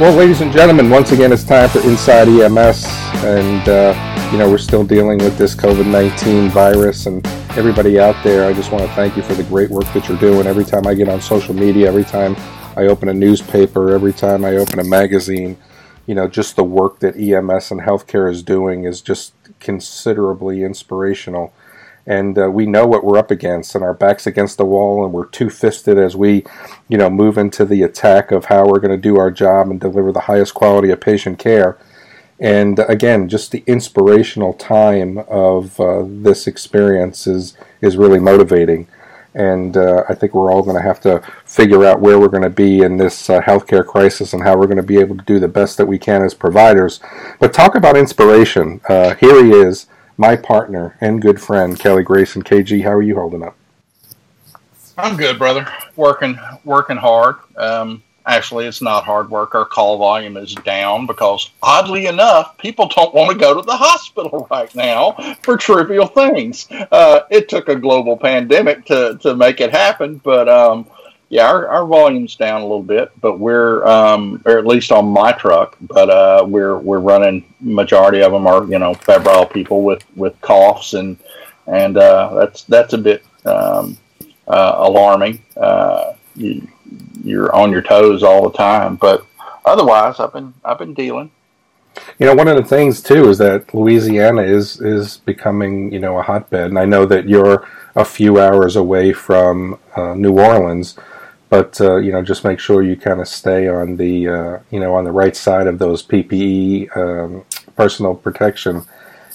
Well, ladies and gentlemen, once again, it's time for Inside EMS, and uh, you know we're still dealing with this COVID-19 virus, and everybody out there, I just want to thank you for the great work that you're doing. Every time I get on social media, every time I open a newspaper, every time I open a magazine, you know, just the work that EMS and healthcare is doing is just considerably inspirational and uh, we know what we're up against, and our backs against the wall, and we're two fisted as we, you know, move into the attack of how we're going to do our job and deliver the highest quality of patient care. And again, just the inspirational time of uh, this experience is is really motivating. And uh, I think we're all going to have to figure out where we're going to be in this uh, healthcare crisis and how we're going to be able to do the best that we can as providers. But talk about inspiration. Uh, here he is my partner and good friend Kelly Grayson. KG, how are you holding up? I'm good, brother. Working, working hard. Um, actually, it's not hard work. Our call volume is down because, oddly enough, people don't want to go to the hospital right now for trivial things. Uh, it took a global pandemic to to make it happen, but um, yeah, our, our volume's down a little bit, but we're, um, or at least on my truck, but uh, we're we're running. Majority of them are you know febrile people with with coughs and and uh, that's that's a bit um, uh, alarming. Uh, you, you're on your toes all the time, but otherwise, I've been I've been dealing. You know, one of the things too is that Louisiana is is becoming you know a hotbed, and I know that you're a few hours away from uh, New Orleans but uh, you know just make sure you kind of stay on the uh, you know on the right side of those PPE um, personal protection.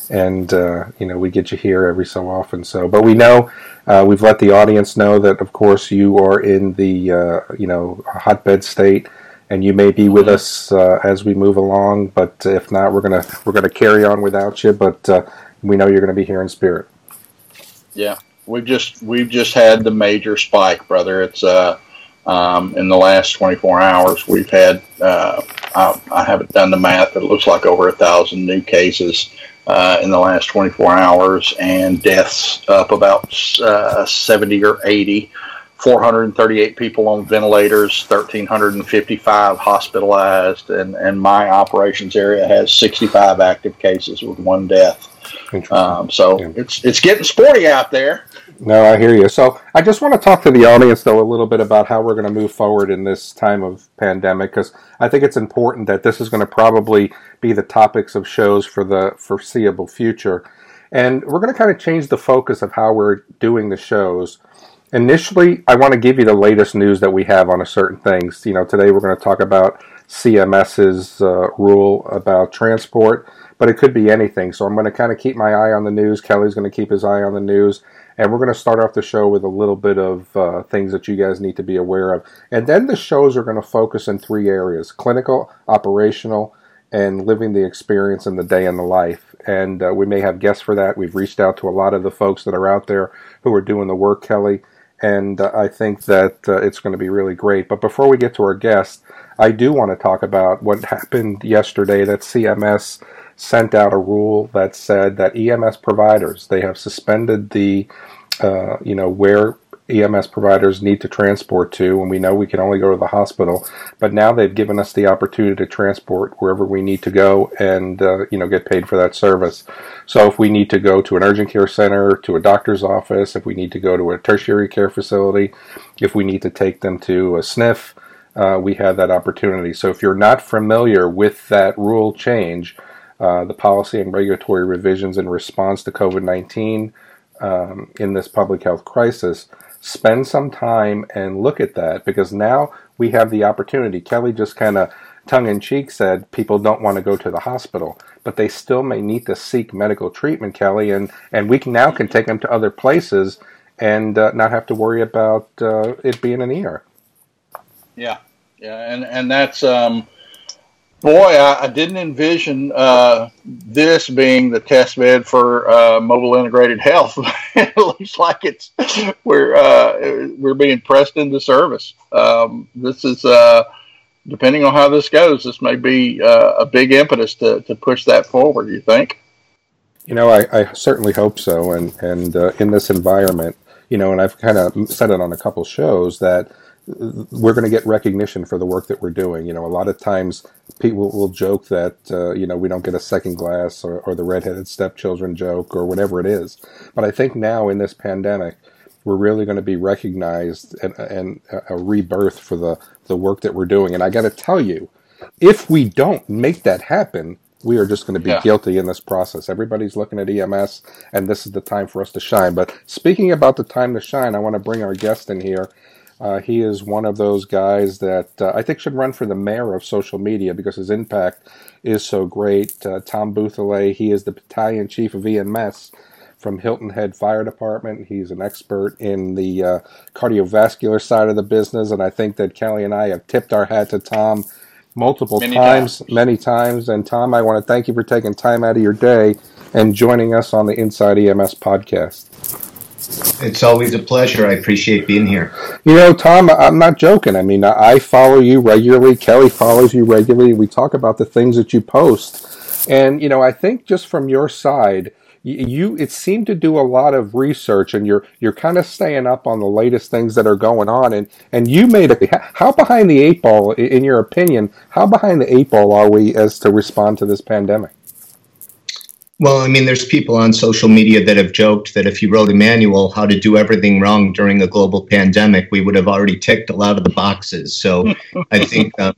And uh, you know we get you here every so often. So but we know uh, we've let the audience know that of course you are in the uh, you know hotbed state. And you may be with mm-hmm. us uh, as we move along. But if not we're gonna we're gonna carry on without you. But we know you're gonna be here in spirit. Yeah. We've just we've just had the major spike brother. It's uh um, in the last 24 hours, we've had, uh, I, I, haven't done the math, but it looks like over a thousand new cases uh, in the last 24 hours and deaths up about uh, 70 or 80. 438 people on ventilators, 1,355 hospitalized, and, and my operations area has 65 active cases with one death. Um, so yeah. it's it's getting sporty out there. No, I hear you. So I just want to talk to the audience, though, a little bit about how we're going to move forward in this time of pandemic, because I think it's important that this is going to probably be the topics of shows for the foreseeable future. And we're going to kind of change the focus of how we're doing the shows. Initially, I want to give you the latest news that we have on a certain things. You know, today we're going to talk about CMS's uh, rule about transport, but it could be anything. So I'm going to kind of keep my eye on the news. Kelly's going to keep his eye on the news and we're going to start off the show with a little bit of uh, things that you guys need to be aware of. And then the shows are going to focus in three areas clinical, operational, and living the experience in the day in the life. And uh, we may have guests for that. We've reached out to a lot of the folks that are out there who are doing the work, Kelly. And uh, I think that uh, it's going to be really great. But before we get to our guests, I do want to talk about what happened yesterday that CMS sent out a rule that said that EMS providers they have suspended the uh, you know where EMS providers need to transport to, and we know we can only go to the hospital. But now they've given us the opportunity to transport wherever we need to go, and uh, you know get paid for that service. So if we need to go to an urgent care center, to a doctor's office, if we need to go to a tertiary care facility, if we need to take them to a SNF, uh, we have that opportunity. So if you're not familiar with that rule change, uh, the policy and regulatory revisions in response to COVID 19 um, in this public health crisis, spend some time and look at that because now we have the opportunity. Kelly just kind of tongue in cheek said people don't want to go to the hospital, but they still may need to seek medical treatment, Kelly, and, and we can now can take them to other places and uh, not have to worry about uh, it being an ER. Yeah, yeah, and and that's um, Boy, I, I didn't envision uh, this being the test bed for uh, mobile integrated health. it looks like it's we're uh, we're being pressed into service. Um, this is uh, depending on how this goes. This may be uh, a big impetus to, to push that forward. You think? You know, I, I certainly hope so. And and uh, in this environment, you know, and I've kind of said it on a couple shows that we're going to get recognition for the work that we're doing. You know, a lot of times people will joke that uh, you know we don't get a second glass or, or the redheaded stepchildren joke or whatever it is. But I think now in this pandemic, we're really going to be recognized and, and a rebirth for the the work that we're doing. And I got to tell you, if we don't make that happen, we are just going to be yeah. guilty in this process. Everybody's looking at EMS, and this is the time for us to shine. But speaking about the time to shine, I want to bring our guest in here. Uh, he is one of those guys that uh, I think should run for the mayor of social media because his impact is so great. Uh, Tom Bouthillet, he is the battalion chief of EMS from Hilton Head Fire Department. He's an expert in the uh, cardiovascular side of the business, and I think that Kelly and I have tipped our hat to Tom multiple many times, times, many times. And Tom, I want to thank you for taking time out of your day and joining us on the Inside EMS podcast. It's always a pleasure. I appreciate being here. You know, Tom, I'm not joking. I mean, I follow you regularly. Kelly follows you regularly. We talk about the things that you post. And, you know, I think just from your side, you it seemed to do a lot of research and you're you're kind of staying up on the latest things that are going on and and you made a how behind the eight ball in your opinion how behind the eight ball are we as to respond to this pandemic well, I mean, there's people on social media that have joked that if you wrote a manual how to do everything wrong during a global pandemic, we would have already ticked a lot of the boxes. So I think, uh,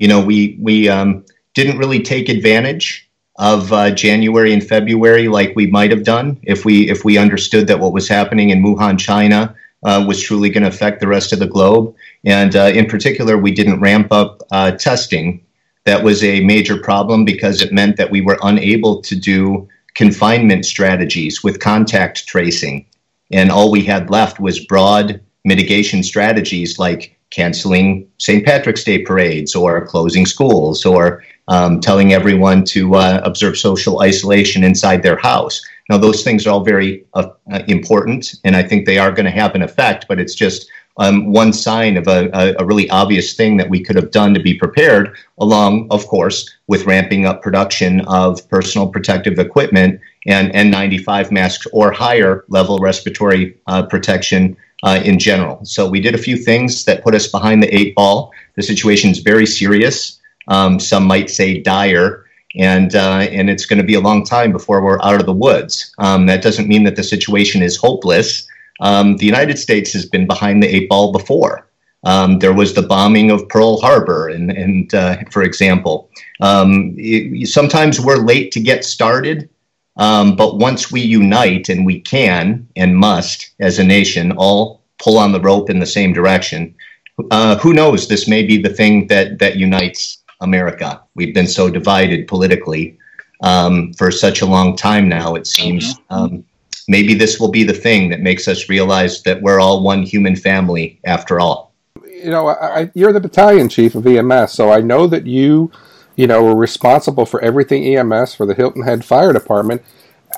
you know, we we um, didn't really take advantage of uh, January and February like we might have done if we if we understood that what was happening in Wuhan, China, uh, was truly going to affect the rest of the globe. And uh, in particular, we didn't ramp up uh, testing that was a major problem because it meant that we were unable to do confinement strategies with contact tracing. And all we had left was broad mitigation strategies like canceling St. Patrick's Day parades or closing schools or um, telling everyone to uh, observe social isolation inside their house. Now, those things are all very uh, important, and I think they are going to have an effect, but it's just um, one sign of a, a, a, really obvious thing that we could have done to be prepared, along, of course, with ramping up production of personal protective equipment and N95 masks or higher level respiratory uh, protection uh, in general. So we did a few things that put us behind the eight ball. The situation is very serious. Um, some might say dire. And uh, and it's going to be a long time before we're out of the woods. Um, that doesn't mean that the situation is hopeless. Um, the United States has been behind the eight ball before. Um, there was the bombing of Pearl Harbor, and, and uh, for example, um, it, sometimes we're late to get started, um, but once we unite, and we can and must as a nation, all pull on the rope in the same direction. Uh, who knows? This may be the thing that that unites America. We've been so divided politically um, for such a long time now. It seems. Mm-hmm. Maybe this will be the thing that makes us realize that we're all one human family after all. You know, I, you're the battalion chief of EMS, so I know that you, you know, are responsible for everything EMS for the Hilton Head Fire Department.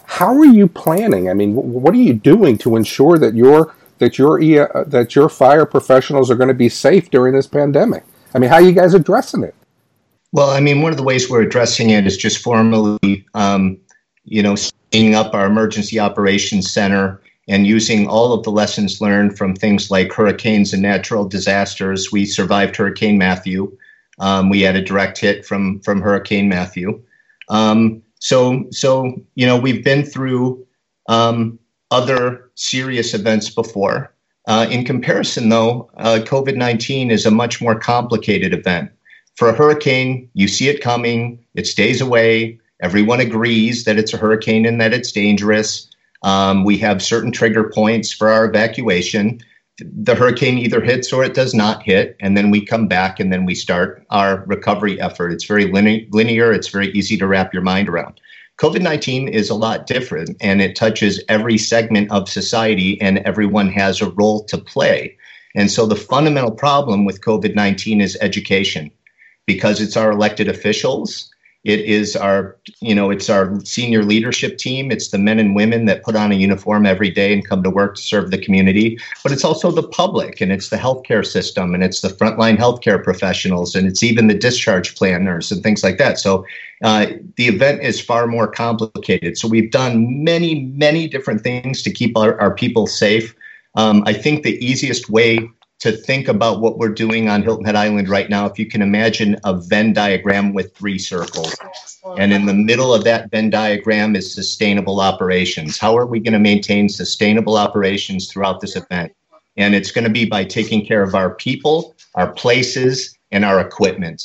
How are you planning? I mean, what are you doing to ensure that your that your uh, that your fire professionals are going to be safe during this pandemic? I mean, how are you guys addressing it? Well, I mean, one of the ways we're addressing it is just formally, um, you know, up our emergency operations center and using all of the lessons learned from things like hurricanes and natural disasters. We survived Hurricane Matthew. Um, we had a direct hit from from Hurricane Matthew. Um, so so you know we've been through um, other serious events before. Uh, in comparison, though, uh, COVID nineteen is a much more complicated event. For a hurricane, you see it coming, it stays away, Everyone agrees that it's a hurricane and that it's dangerous. Um, we have certain trigger points for our evacuation. The hurricane either hits or it does not hit, and then we come back and then we start our recovery effort. It's very linear, it's very easy to wrap your mind around. COVID 19 is a lot different and it touches every segment of society, and everyone has a role to play. And so the fundamental problem with COVID 19 is education because it's our elected officials it is our, you know, it's our senior leadership team. It's the men and women that put on a uniform every day and come to work to serve the community. But it's also the public and it's the healthcare system and it's the frontline healthcare professionals and it's even the discharge planners and things like that. So uh, the event is far more complicated. So we've done many, many different things to keep our, our people safe. Um, I think the easiest way to think about what we're doing on Hilton Head Island right now, if you can imagine a Venn diagram with three circles, and in the middle of that Venn diagram is sustainable operations. How are we going to maintain sustainable operations throughout this event? And it's going to be by taking care of our people, our places, and our equipment.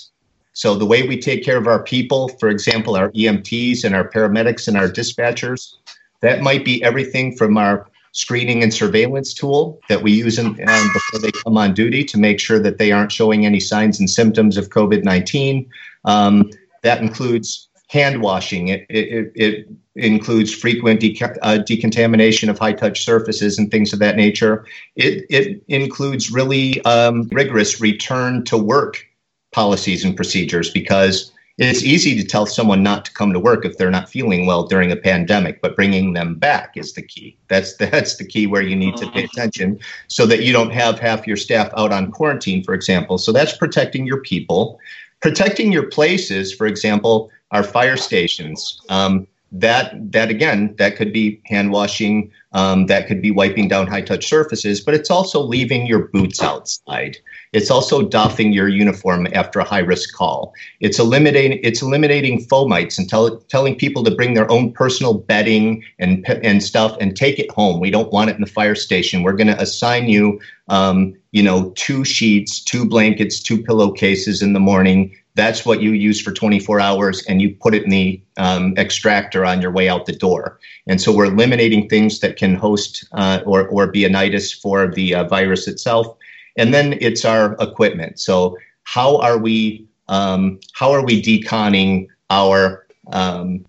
So the way we take care of our people, for example, our EMTs and our paramedics and our dispatchers, that might be everything from our screening and surveillance tool that we use in, um, before they come on duty to make sure that they aren't showing any signs and symptoms of COVID 19. Um, that includes hand washing, it, it, it includes frequent uh, decontamination of high touch surfaces and things of that nature. It, it includes really um, rigorous return to work policies and procedures because it's easy to tell someone not to come to work if they're not feeling well during a pandemic, but bringing them back is the key. That's that's the key where you need to pay mm-hmm. attention so that you don't have half your staff out on quarantine, for example. So that's protecting your people, protecting your places. For example, our fire stations. Um, that that again that could be hand washing um, that could be wiping down high touch surfaces but it's also leaving your boots outside it's also doffing your uniform after a high risk call. It's eliminating it's eliminating fomites and tell, telling people to bring their own personal bedding and and stuff and take it home. We don't want it in the fire station. We're going to assign you um, you know two sheets two blankets two pillowcases in the morning. That's what you use for 24 hours and you put it in the um, extractor on your way out the door. And so we're eliminating things that can host uh, or, or be a nidus for the uh, virus itself and then it's our equipment. So how are we um, how are we deconning our um,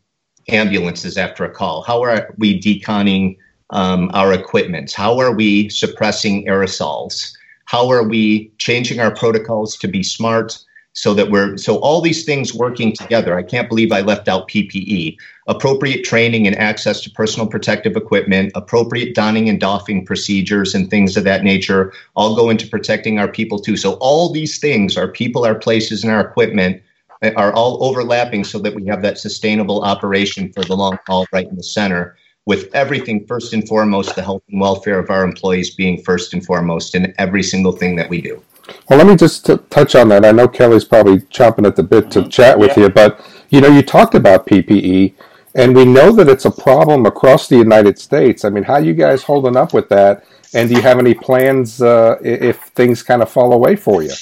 ambulances after a call? How are we deconning um, our equipment? How are we suppressing aerosols? How are we changing our protocols to be smart so that we're so all these things working together i can't believe i left out ppe appropriate training and access to personal protective equipment appropriate donning and doffing procedures and things of that nature all go into protecting our people too. So all these things our people our places and our equipment eh, are all overlapping so that we have that sustainable operation for the long haul right in the center with everything first and foremost the health and welfare of our employees being first and foremost in every single thing that we do well, let me just t- touch on that. I know Kelly's probably chomping at the bit to mm-hmm. chat with yeah. you, but you know, you talked about PPE, and we know that it's a problem across the United States. I mean, how you guys holding up with that? And do you have any plans uh, if things kind of fall away for you?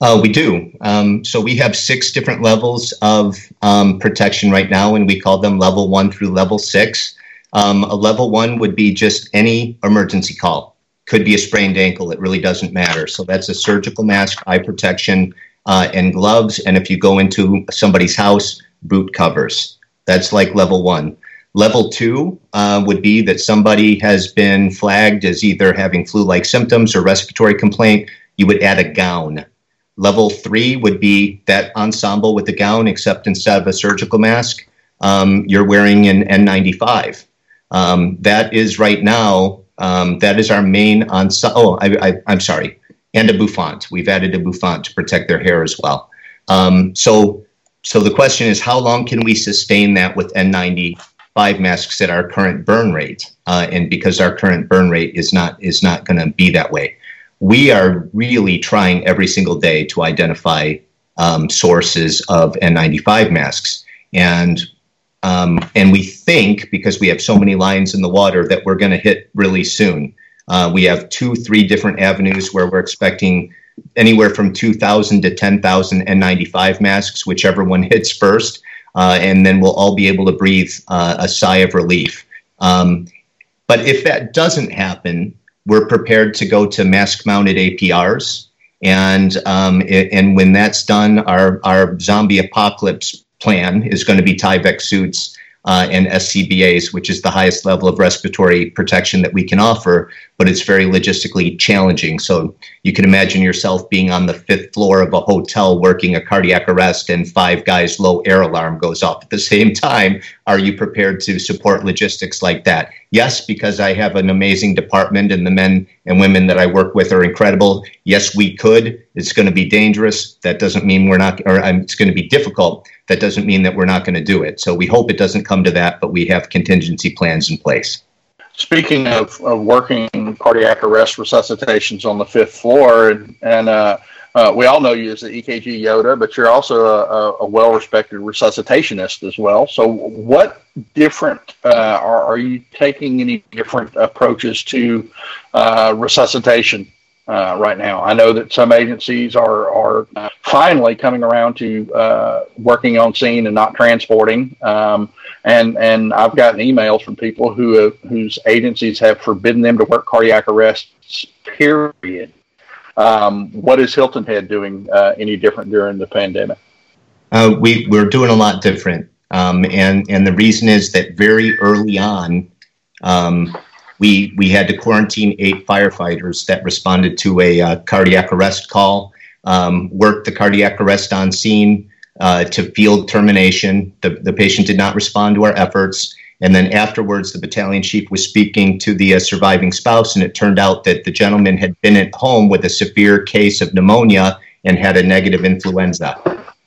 Uh, we do. Um, so we have six different levels of um, protection right now, and we call them level one through level six. Um, a level one would be just any emergency call could be a sprained ankle. It really doesn't matter. So that's a surgical mask, eye protection, uh, and gloves. And if you go into somebody's house, boot covers. That's like level one. Level two uh, would be that somebody has been flagged as either having flu like symptoms or respiratory complaint. You would add a gown. Level three would be that ensemble with the gown, except instead of a surgical mask, um, you're wearing an N95. Um, that is right now um, that is our main on. Oh, I, am sorry, and a bouffant. We've added a bouffant to protect their hair as well. Um, so, so the question is, how long can we sustain that with N95 masks at our current burn rate? Uh, and because our current burn rate is not is not going to be that way, we are really trying every single day to identify um, sources of N95 masks. And um, and we think, because we have so many lines in the water, that we're going to hit really soon. Uh, we have two, three different avenues where we're expecting anywhere from 2,000 to 10,000 N95 masks, whichever one hits first. Uh, and then we'll all be able to breathe uh, a sigh of relief. Um, but if that doesn't happen, we're prepared to go to mask mounted APRs. And, um, it, and when that's done, our, our zombie apocalypse plan is going to be Tyvek suits uh, and SCBAs, which is the highest level of respiratory protection that we can offer, but it's very logistically challenging. So you can imagine yourself being on the fifth floor of a hotel working a cardiac arrest and five guys' low air alarm goes off at the same time. Are you prepared to support logistics like that? Yes, because I have an amazing department and the men and women that I work with are incredible. Yes, we could. It's going to be dangerous. That doesn't mean we're not, or um, it's going to be difficult that doesn't mean that we're not going to do it. So we hope it doesn't come to that, but we have contingency plans in place. speaking of, of working cardiac arrest resuscitations on the fifth floor, and, and uh, uh, we all know you as the EKG Yoda, but you're also a, a well-respected resuscitationist as well. So, what different uh, are, are you taking any different approaches to uh, resuscitation uh, right now? I know that some agencies are are finally coming around to uh, working on scene and not transporting. Um, and and I've gotten emails from people who have, whose agencies have forbidden them to work cardiac arrests. Period um, what is Hilton Head doing uh, any different during the pandemic? Uh, we we're doing a lot different, um, and and the reason is that very early on, um, we we had to quarantine eight firefighters that responded to a uh, cardiac arrest call, um, worked the cardiac arrest on scene uh, to field termination. The the patient did not respond to our efforts. And then afterwards, the battalion chief was speaking to the uh, surviving spouse, and it turned out that the gentleman had been at home with a severe case of pneumonia and had a negative influenza.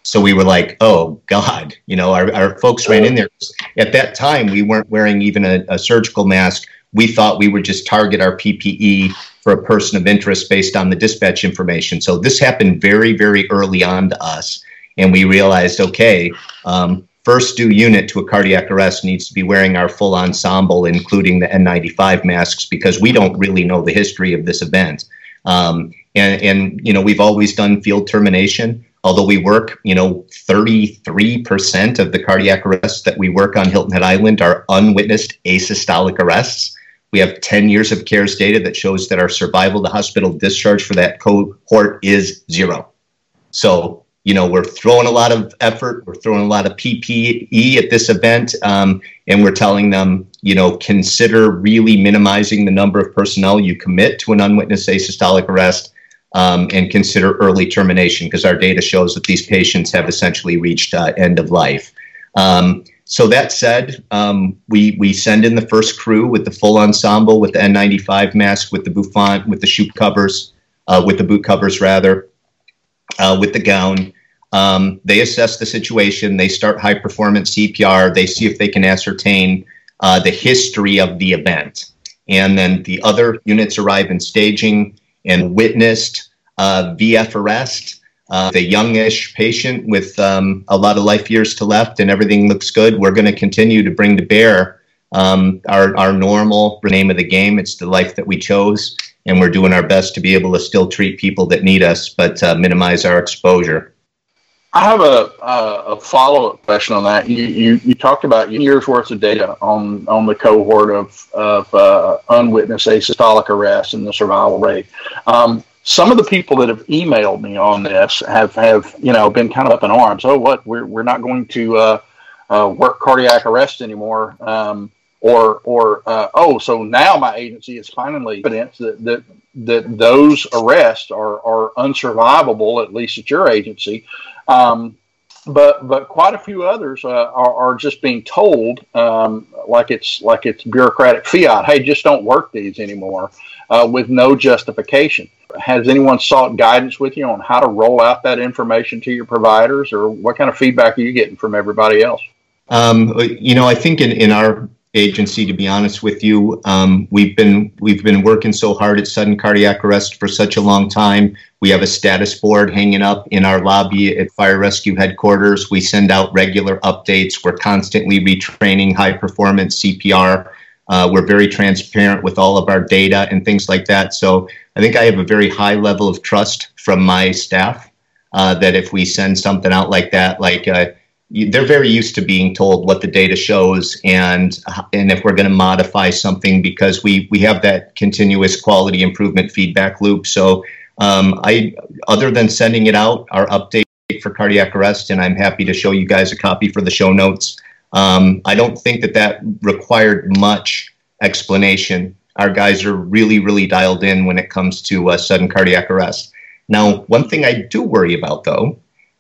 So we were like, oh, God, you know, our, our folks ran in there. At that time, we weren't wearing even a, a surgical mask. We thought we would just target our PPE for a person of interest based on the dispatch information. So this happened very, very early on to us. And we realized, okay, um, first due unit to a cardiac arrest needs to be wearing our full ensemble, including the N95 masks, because we don't really know the history of this event. Um, and, and, you know, we've always done field termination, although we work, you know, 33% of the cardiac arrests that we work on Hilton Head Island are unwitnessed asystolic arrests. We have 10 years of CARES data that shows that our survival to hospital discharge for that cohort is zero. So you know, we're throwing a lot of effort, we're throwing a lot of PPE at this event, um, and we're telling them, you know, consider really minimizing the number of personnel you commit to an unwitnessed asystolic arrest, um, and consider early termination because our data shows that these patients have essentially reached uh, end of life. Um, so that said, um, we we send in the first crew with the full ensemble, with the N95 mask, with the bouffant, with the shoe covers, uh, with the boot covers rather uh, with the gown. Um, they assess the situation. They start high performance CPR. They see if they can ascertain uh, the history of the event. And then the other units arrive in staging and witnessed uh, VF arrest. Uh, the youngish patient with um, a lot of life years to left and everything looks good. We're going to continue to bring to bear um, our, our normal name of the game. It's the life that we chose and we're doing our best to be able to still treat people that need us, but uh, minimize our exposure. I have a, a, a follow up question on that. You, you, you talked about years worth of data on on the cohort of of uh, unwitnessed asystolic arrests and the survival rate. Um, some of the people that have emailed me on this have have you know been kind of up in arms. Oh, what we're we're not going to uh, uh work cardiac arrest anymore. Um, or or uh, oh, so now my agency is finally evidence that that that those arrests are are unsurvivable, at least at your agency. Um, but but quite a few others uh, are, are just being told um, like it's like it's bureaucratic fiat. Hey, just don't work these anymore uh, with no justification. Has anyone sought guidance with you on how to roll out that information to your providers, or what kind of feedback are you getting from everybody else? Um, you know, I think in, in our agency to be honest with you. Um, we've been we've been working so hard at sudden cardiac arrest for such a long time. We have a status board hanging up in our lobby at fire rescue headquarters. We send out regular updates. We're constantly retraining high performance cpr uh, we're very transparent with all of our data and things like that. So i think i have a very high level of trust from my staff uh, that if we send something out like that like uh, they're very used to being told what the data shows and and if we're going to modify something because we we have that continuous quality improvement feedback loop. So um, i other than sending it out our update for cardiac arrest and i'm happy to show you guys a copy for the show notes um, i don't think that that required much explanation. Our guys are really really dialed in when it comes to uh, sudden cardiac arrest. Now one thing i do worry about though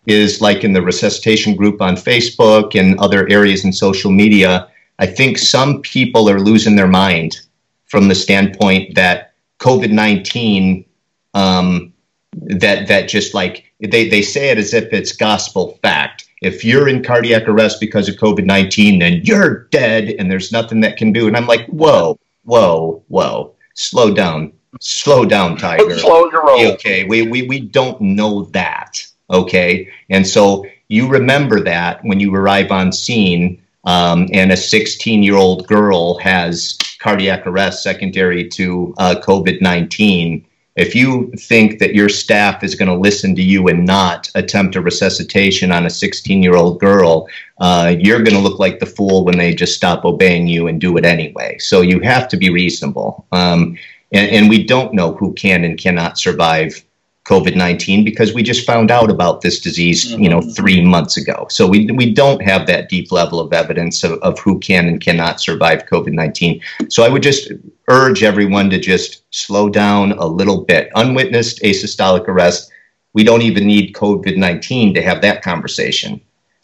is like in the resuscitation group on Facebook and other areas in social media. I think some people are losing their mind from the standpoint that COVID 19, um, that, that just like they, they say it as if it's gospel fact. If you're in cardiac arrest because of COVID 19, then you're dead and there's nothing that can do. And I'm like, whoa, whoa, whoa, slow down, slow down, Tiger. Slow your roll. Okay, we, we, we don't know that. Okay, and so you remember that when you arrive on scene um, and a 16 year old girl has cardiac arrest secondary to uh, COVID 19 if you think that your staff is going to listen to you and not attempt a resuscitation on a 16 year old girl, uh, you're going to look like the fool when they just stop obeying you and do it anyway. So you have to be reasonable. Um, and, and, we don't know who can and cannot survive COVID 19 because we just found out about this disease, you know, mm-hmm. three months ago. So we, we don't have that deep level of evidence of, of who can and cannot survive COVID 19. So I would just urge everyone to just slow down a little bit. Unwitnessed asystolic arrest, we don't even need COVID 19 to have that conversation.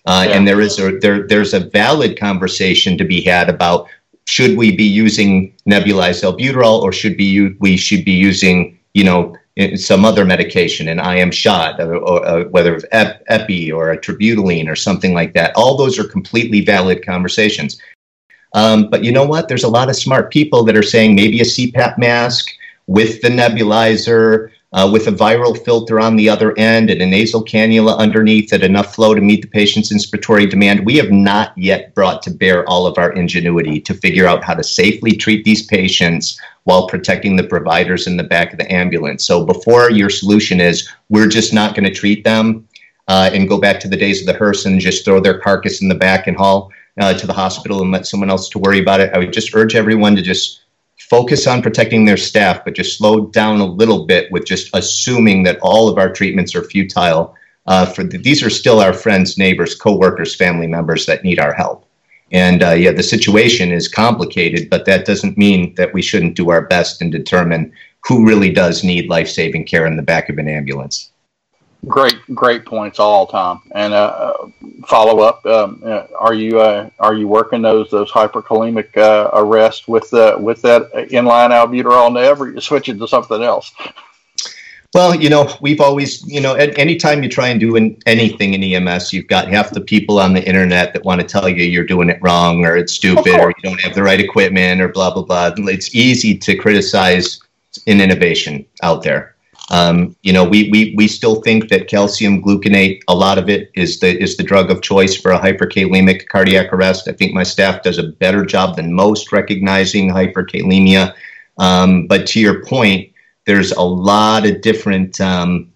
Uh, yeah. And there is a there there's a valid conversation to be had about should we be using nebulized albuterol or should be we should be using you know some other medication, an IM shot, or, or, or whether it's epi or a terbutaline or something like that. All those are completely valid conversations. Um, but you know what? There's a lot of smart people that are saying maybe a CPAP mask with the nebulizer, uh, with a viral filter on the other end and a nasal cannula underneath at enough flow to meet the patient's inspiratory demand. We have not yet brought to bear all of our ingenuity to figure out how to safely treat these patients while protecting the providers in the back of the ambulance. So before your solution is we're just not going to treat them uh, and go back to the days of the hearse and just throw their carcass in the back and haul uh, to the hospital and let someone else to worry about it, I would just urge everyone to just focus on protecting their staff, but just slow down a little bit with just assuming that all of our treatments are futile. Uh, for the, these are still our friends, neighbors, coworkers, family members that need our help. And uh, yeah, the situation is complicated, but that doesn't mean that we shouldn't do our best and determine who really does need life-saving care in the back of an ambulance. Great, great points all, Tom. And uh, uh, follow up: um, uh, Are you uh, are you working those those hyperkalemic uh, arrests with the with that inline albuterol neb, or you switching to something else? Well, you know, we've always, you know, at any time you try and do in, anything in EMS, you've got half the people on the internet that want to tell you you're doing it wrong or it's stupid or you don't have the right equipment or blah blah blah. It's easy to criticize an innovation out there. Um, you know, we, we we still think that calcium gluconate, a lot of it is the is the drug of choice for a hyperkalemic cardiac arrest. I think my staff does a better job than most recognizing hyperkalemia. Um, but to your point, there's a lot of different um,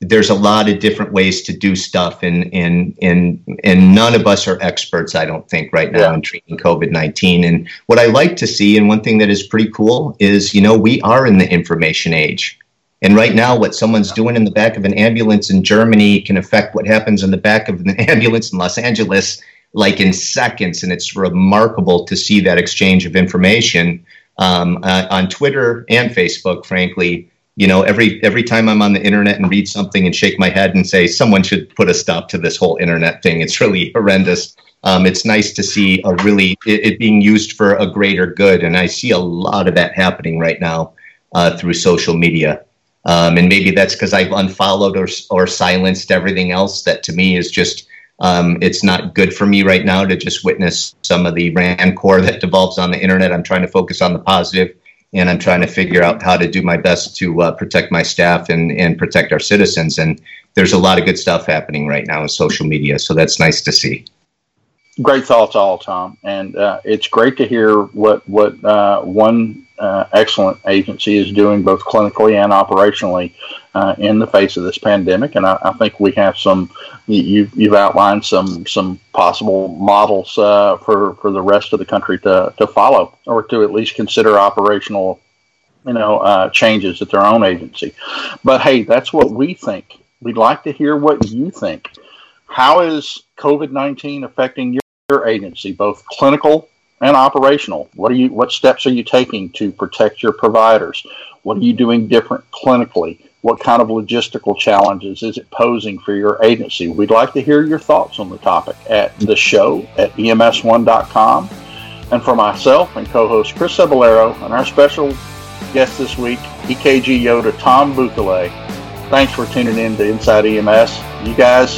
there's a lot of different ways to do stuff, and and and and none of us are experts, I don't think, right now yeah. in treating COVID nineteen. And what I like to see, and one thing that is pretty cool, is you know we are in the information age. And right now, what someone's doing in the back of an ambulance in Germany can affect what happens in the back of an ambulance in Los Angeles, like in seconds. And it's remarkable to see that exchange of information um, uh, on Twitter and Facebook. Frankly, you know, every every time I'm on the internet and read something and shake my head and say someone should put a stop to this whole internet thing. It's really horrendous. Um, it's nice to see a really it, it, being used for a greater good, and I see a lot of that happening right now uh, through social media. Um, and maybe that's because I've unfollowed or, or silenced everything else that to me is just, um, it's not good for me right now to just witness some of the rancor that devolves on the internet. I'm trying to focus on the positive and I'm trying to figure out how to do my best to uh, protect my staff and, and protect our citizens. And there's a lot of good stuff happening right now in social media. So that's nice to see. Great thoughts, all Tom, and uh, it's great to hear what what uh, one uh, excellent agency is doing both clinically and operationally uh, in the face of this pandemic. And I, I, think we have some. You, you've outlined some some possible models uh, for for the rest of the country to to follow, or to at least consider operational, you know, uh, changes at their own agency. But hey, that's what we think. We'd like to hear what you think. How is COVID nineteen affecting your, your agency, both clinical and operational. What are you? What steps are you taking to protect your providers? What are you doing different clinically? What kind of logistical challenges is it posing for your agency? We'd like to hear your thoughts on the topic at the show at ems1.com. And for myself and co-host Chris Cebollero and our special guest this week, EKG Yoda Tom Bouthillet, thanks for tuning in to Inside EMS. You guys,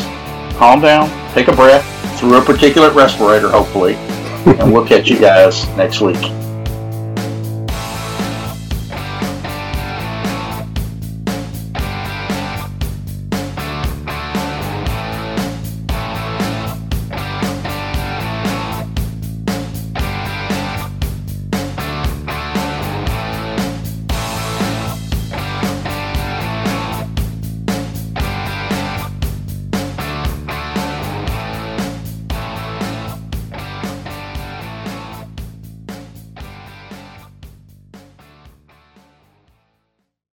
calm down, take a breath through a particulate respirator, hopefully and we'll catch you guys next week.